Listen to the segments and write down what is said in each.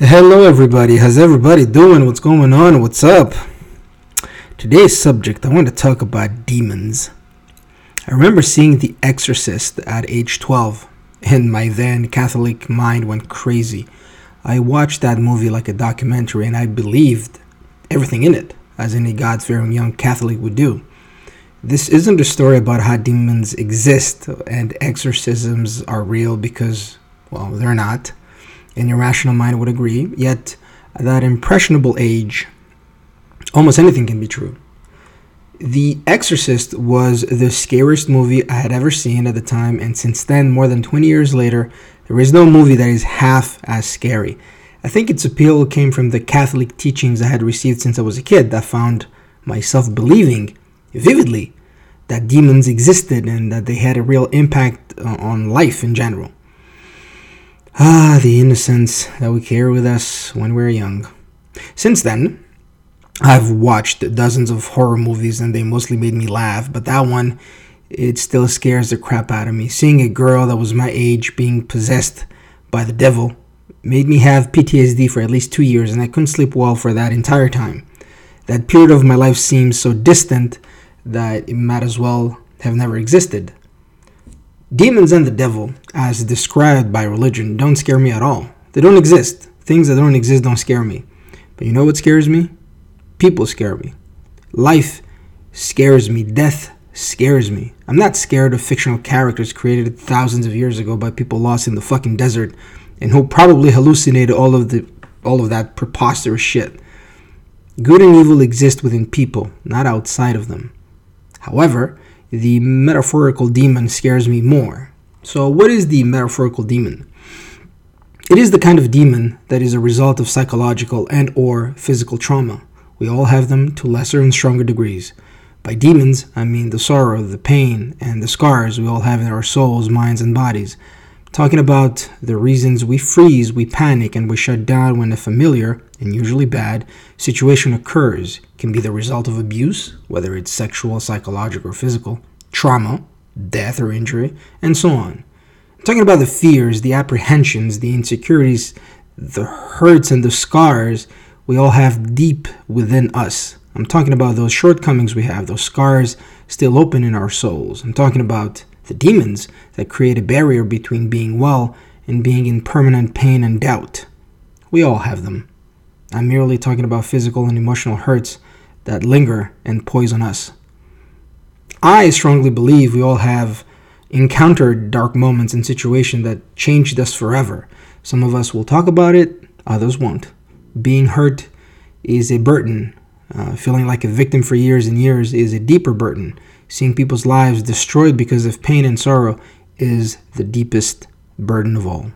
Hello, everybody. How's everybody doing? What's going on? What's up? Today's subject, I want to talk about demons. I remember seeing The Exorcist at age 12, and my then Catholic mind went crazy. I watched that movie like a documentary, and I believed everything in it, as any God fearing young Catholic would do. This isn't a story about how demons exist and exorcisms are real because, well, they're not. Any rational mind would agree. Yet, at that impressionable age, almost anything can be true. The Exorcist was the scariest movie I had ever seen at the time, and since then, more than 20 years later, there is no movie that is half as scary. I think its appeal came from the Catholic teachings I had received since I was a kid that found myself believing vividly that demons existed and that they had a real impact uh, on life in general. Ah, the innocence that we carry with us when we're young. Since then, I've watched dozens of horror movies and they mostly made me laugh, but that one, it still scares the crap out of me. Seeing a girl that was my age being possessed by the devil made me have PTSD for at least two years, and I couldn't sleep well for that entire time. That period of my life seems so distant that it might as well have never existed. Demons and the devil, as described by religion, don't scare me at all. They don't exist. Things that don't exist don't scare me. But you know what scares me? People scare me. Life scares me. Death scares me. I'm not scared of fictional characters created thousands of years ago by people lost in the fucking desert and who probably hallucinated all of the all of that preposterous shit. Good and evil exist within people, not outside of them. However, the metaphorical demon scares me more. So, what is the metaphorical demon? It is the kind of demon that is a result of psychological and or physical trauma. We all have them to lesser and stronger degrees. By demons, I mean the sorrow, the pain, and the scars we all have in our souls, minds, and bodies talking about the reasons we freeze, we panic, and we shut down when a familiar, and usually bad, situation occurs can be the result of abuse, whether it's sexual, psychological, or physical, trauma, death or injury, and so on. I'm talking about the fears, the apprehensions, the insecurities, the hurts, and the scars we all have deep within us. I'm talking about those shortcomings we have, those scars still open in our souls. I'm talking about the demons that create a barrier between being well and being in permanent pain and doubt. We all have them. I'm merely talking about physical and emotional hurts that linger and poison us. I strongly believe we all have encountered dark moments and situations that changed us forever. Some of us will talk about it, others won't. Being hurt is a burden. Uh, feeling like a victim for years and years is a deeper burden. Seeing people's lives destroyed because of pain and sorrow is the deepest burden of all.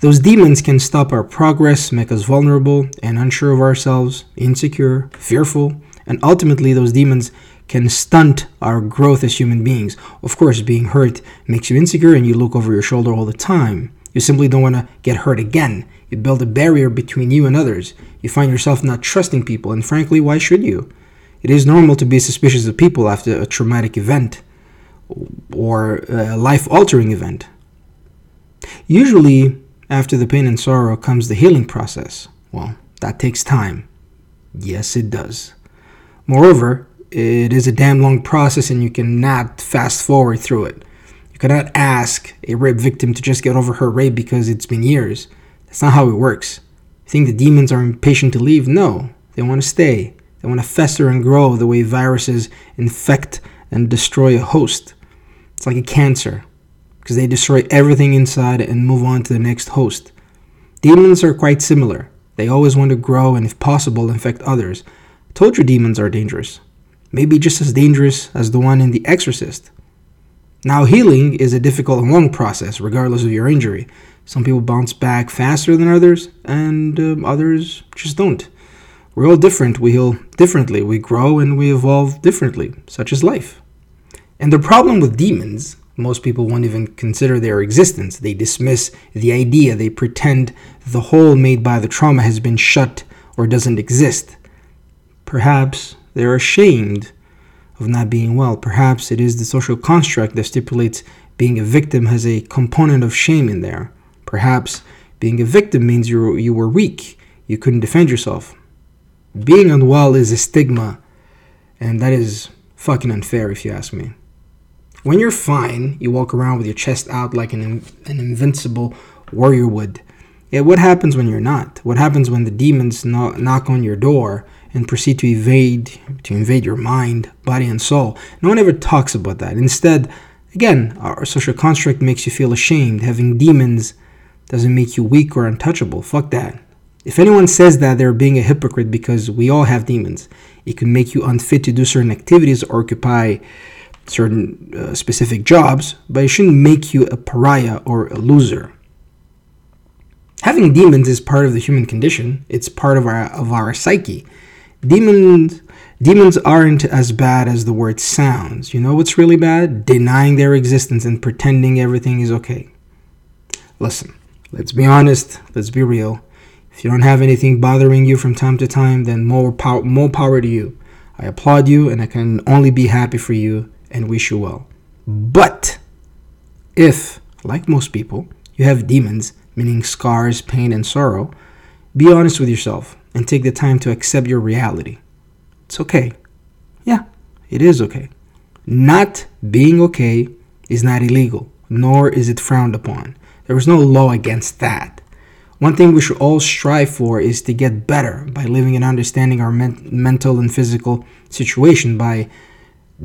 Those demons can stop our progress, make us vulnerable and unsure of ourselves, insecure, fearful, and ultimately, those demons can stunt our growth as human beings. Of course, being hurt makes you insecure and you look over your shoulder all the time. You simply don't want to get hurt again. You build a barrier between you and others. You find yourself not trusting people, and frankly, why should you? It is normal to be suspicious of people after a traumatic event or a life altering event. Usually, after the pain and sorrow comes the healing process. Well, that takes time. Yes, it does. Moreover, it is a damn long process and you cannot fast forward through it. You cannot ask a rape victim to just get over her rape because it's been years. That's not how it works. You think the demons are impatient to leave? No, they want to stay. They want to fester and grow the way viruses infect and destroy a host. It's like a cancer, because they destroy everything inside and move on to the next host. Demons are quite similar. They always want to grow and, if possible, infect others. I told you demons are dangerous. Maybe just as dangerous as the one in The Exorcist. Now, healing is a difficult and long process, regardless of your injury. Some people bounce back faster than others, and uh, others just don't. We're all different. We heal differently. We grow and we evolve differently, such as life. And the problem with demons, most people won't even consider their existence. They dismiss the idea. They pretend the hole made by the trauma has been shut or doesn't exist. Perhaps they're ashamed of not being well. Perhaps it is the social construct that stipulates being a victim has a component of shame in there. Perhaps Being a victim means you you were weak. You couldn't defend yourself. Being unwell is a stigma, and that is fucking unfair if you ask me. When you're fine, you walk around with your chest out like an, an invincible warrior would. Yet what happens when you're not? What happens when the demons knock on your door and proceed to evade to invade your mind, body and soul? No one ever talks about that. Instead, again, our social construct makes you feel ashamed. Having demons doesn't make you weak or untouchable. Fuck that. If anyone says that, they're being a hypocrite because we all have demons. It can make you unfit to do certain activities or occupy certain uh, specific jobs, but it shouldn't make you a pariah or a loser. Having demons is part of the human condition. It's part of our of our psyche. Demons demons aren't as bad as the word sounds. You know what's really bad? Denying their existence and pretending everything is okay. Listen, let's be honest, let's be real. If you don't have anything bothering you from time to time, then more power more power to you. I applaud you and I can only be happy for you and wish you well. But if, like most people, you have demons, meaning scars, pain, and sorrow, be honest with yourself and take the time to accept your reality. It's okay. Yeah, it is okay. Not being okay is not illegal, nor is it frowned upon. There is no law against that. One thing we should all strive for is to get better by living and understanding our men- mental and physical situation, by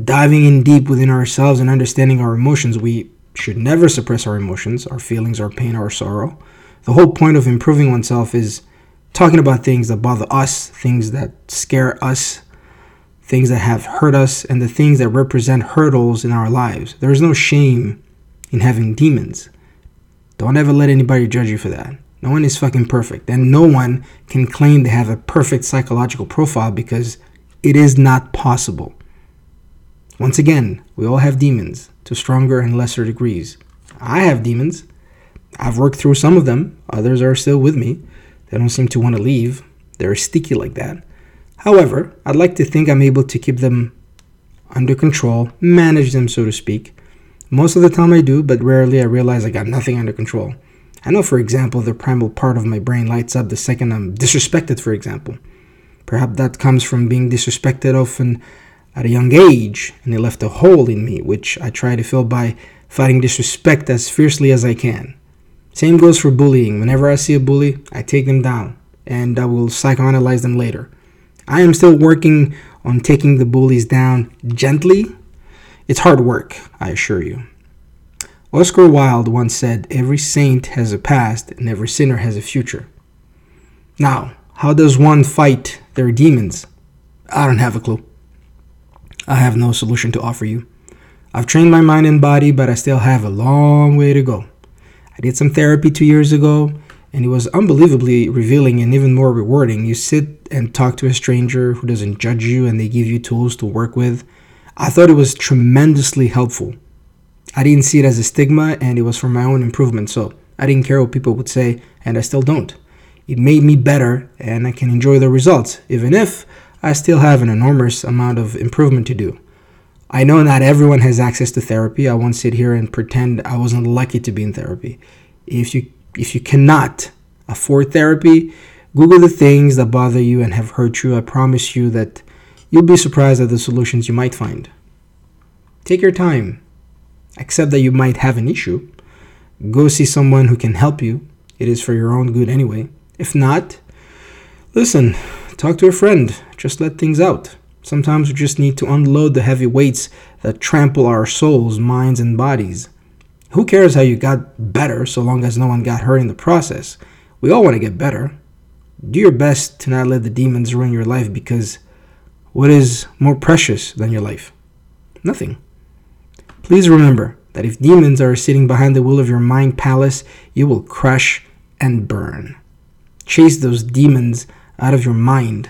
diving in deep within ourselves and understanding our emotions, we should never suppress our emotions, our feelings, our pain, our sorrow. The whole point of improving oneself is talking about things that bother us, things that scare us, things that have hurt us, and the things that represent hurdles in our lives. There is no shame in having demons. Don't ever let anybody judge you for that. No one is fucking perfect, and no one can claim they have a perfect psychological profile because it is not possible. Once again, we all have demons to stronger and lesser degrees. I have demons. I've worked through some of them, others are still with me. They don't seem to want to leave. They're sticky like that. However, I'd like to think I'm able to keep them under control, manage them, so to speak. Most of the time I do, but rarely I realize I got nothing under control. I know, for example, the primal part of my brain lights up the second I'm disrespected, for example. Perhaps that comes from being disrespected often at a young age, and it left a hole in me, which I try to fill by fighting disrespect as fiercely as I can. Same goes for bullying. Whenever I see a bully, I take them down, and I will psychoanalyze them later. I am still working on taking the bullies down gently. It's hard work, I assure you. Oscar Wilde once said, Every saint has a past, and every sinner has a future. Now, how does one fight their demons? I don't have a clue. I have no solution to offer you. I've trained my mind and body, but I still have a long way to go. I did some therapy two years ago, and it was unbelievably revealing and even more rewarding. You sit and talk to a stranger who doesn't judge you, and they give you tools to work with. I thought it was tremendously helpful. I didn't see it as a stigma, and it was for my own improvement, so I didn't care what people would say, and I still don't. It made me better, and I can enjoy the results, even if I still have an enormous amount of improvement to do. I know not everyone has access to therapy. I won't sit here and pretend I wasn't lucky to be in therapy. If you if you cannot afford therapy, Google the things that bother you and have hurt you. I promise you that you'll be surprised at the solutions you might find. Take your time. Accept that you might have an issue. Go see someone who can help you. It is for your own good anyway. If not, listen, talk to a friend, just let things out. Sometimes we just need to unload the heavy weights that trample our souls, minds, and bodies. Who cares how you got better so long as no one got hurt in the process? We all want to get better. Do your best to not let the demons ruin your life because what is more precious than your life? Nothing. Please remember that if demons are sitting behind the wheel of your mind palace, you will crush and burn. Chase those demons out of your mind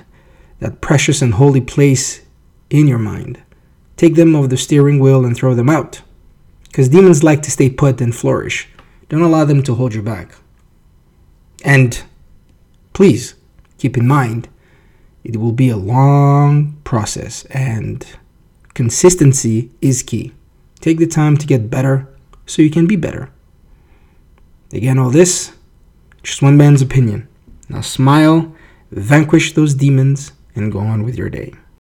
that precious and holy place in your mind. Take them off the steering wheel and throw them out. Because demons like to stay put and flourish. Don't allow them to hold you back. And please keep in mind, it will be a long process and consistency is key. Take the time to get better so you can be better. Again, all this Just one man's opinion. Now smile, vanquish those demons, and go on with your day.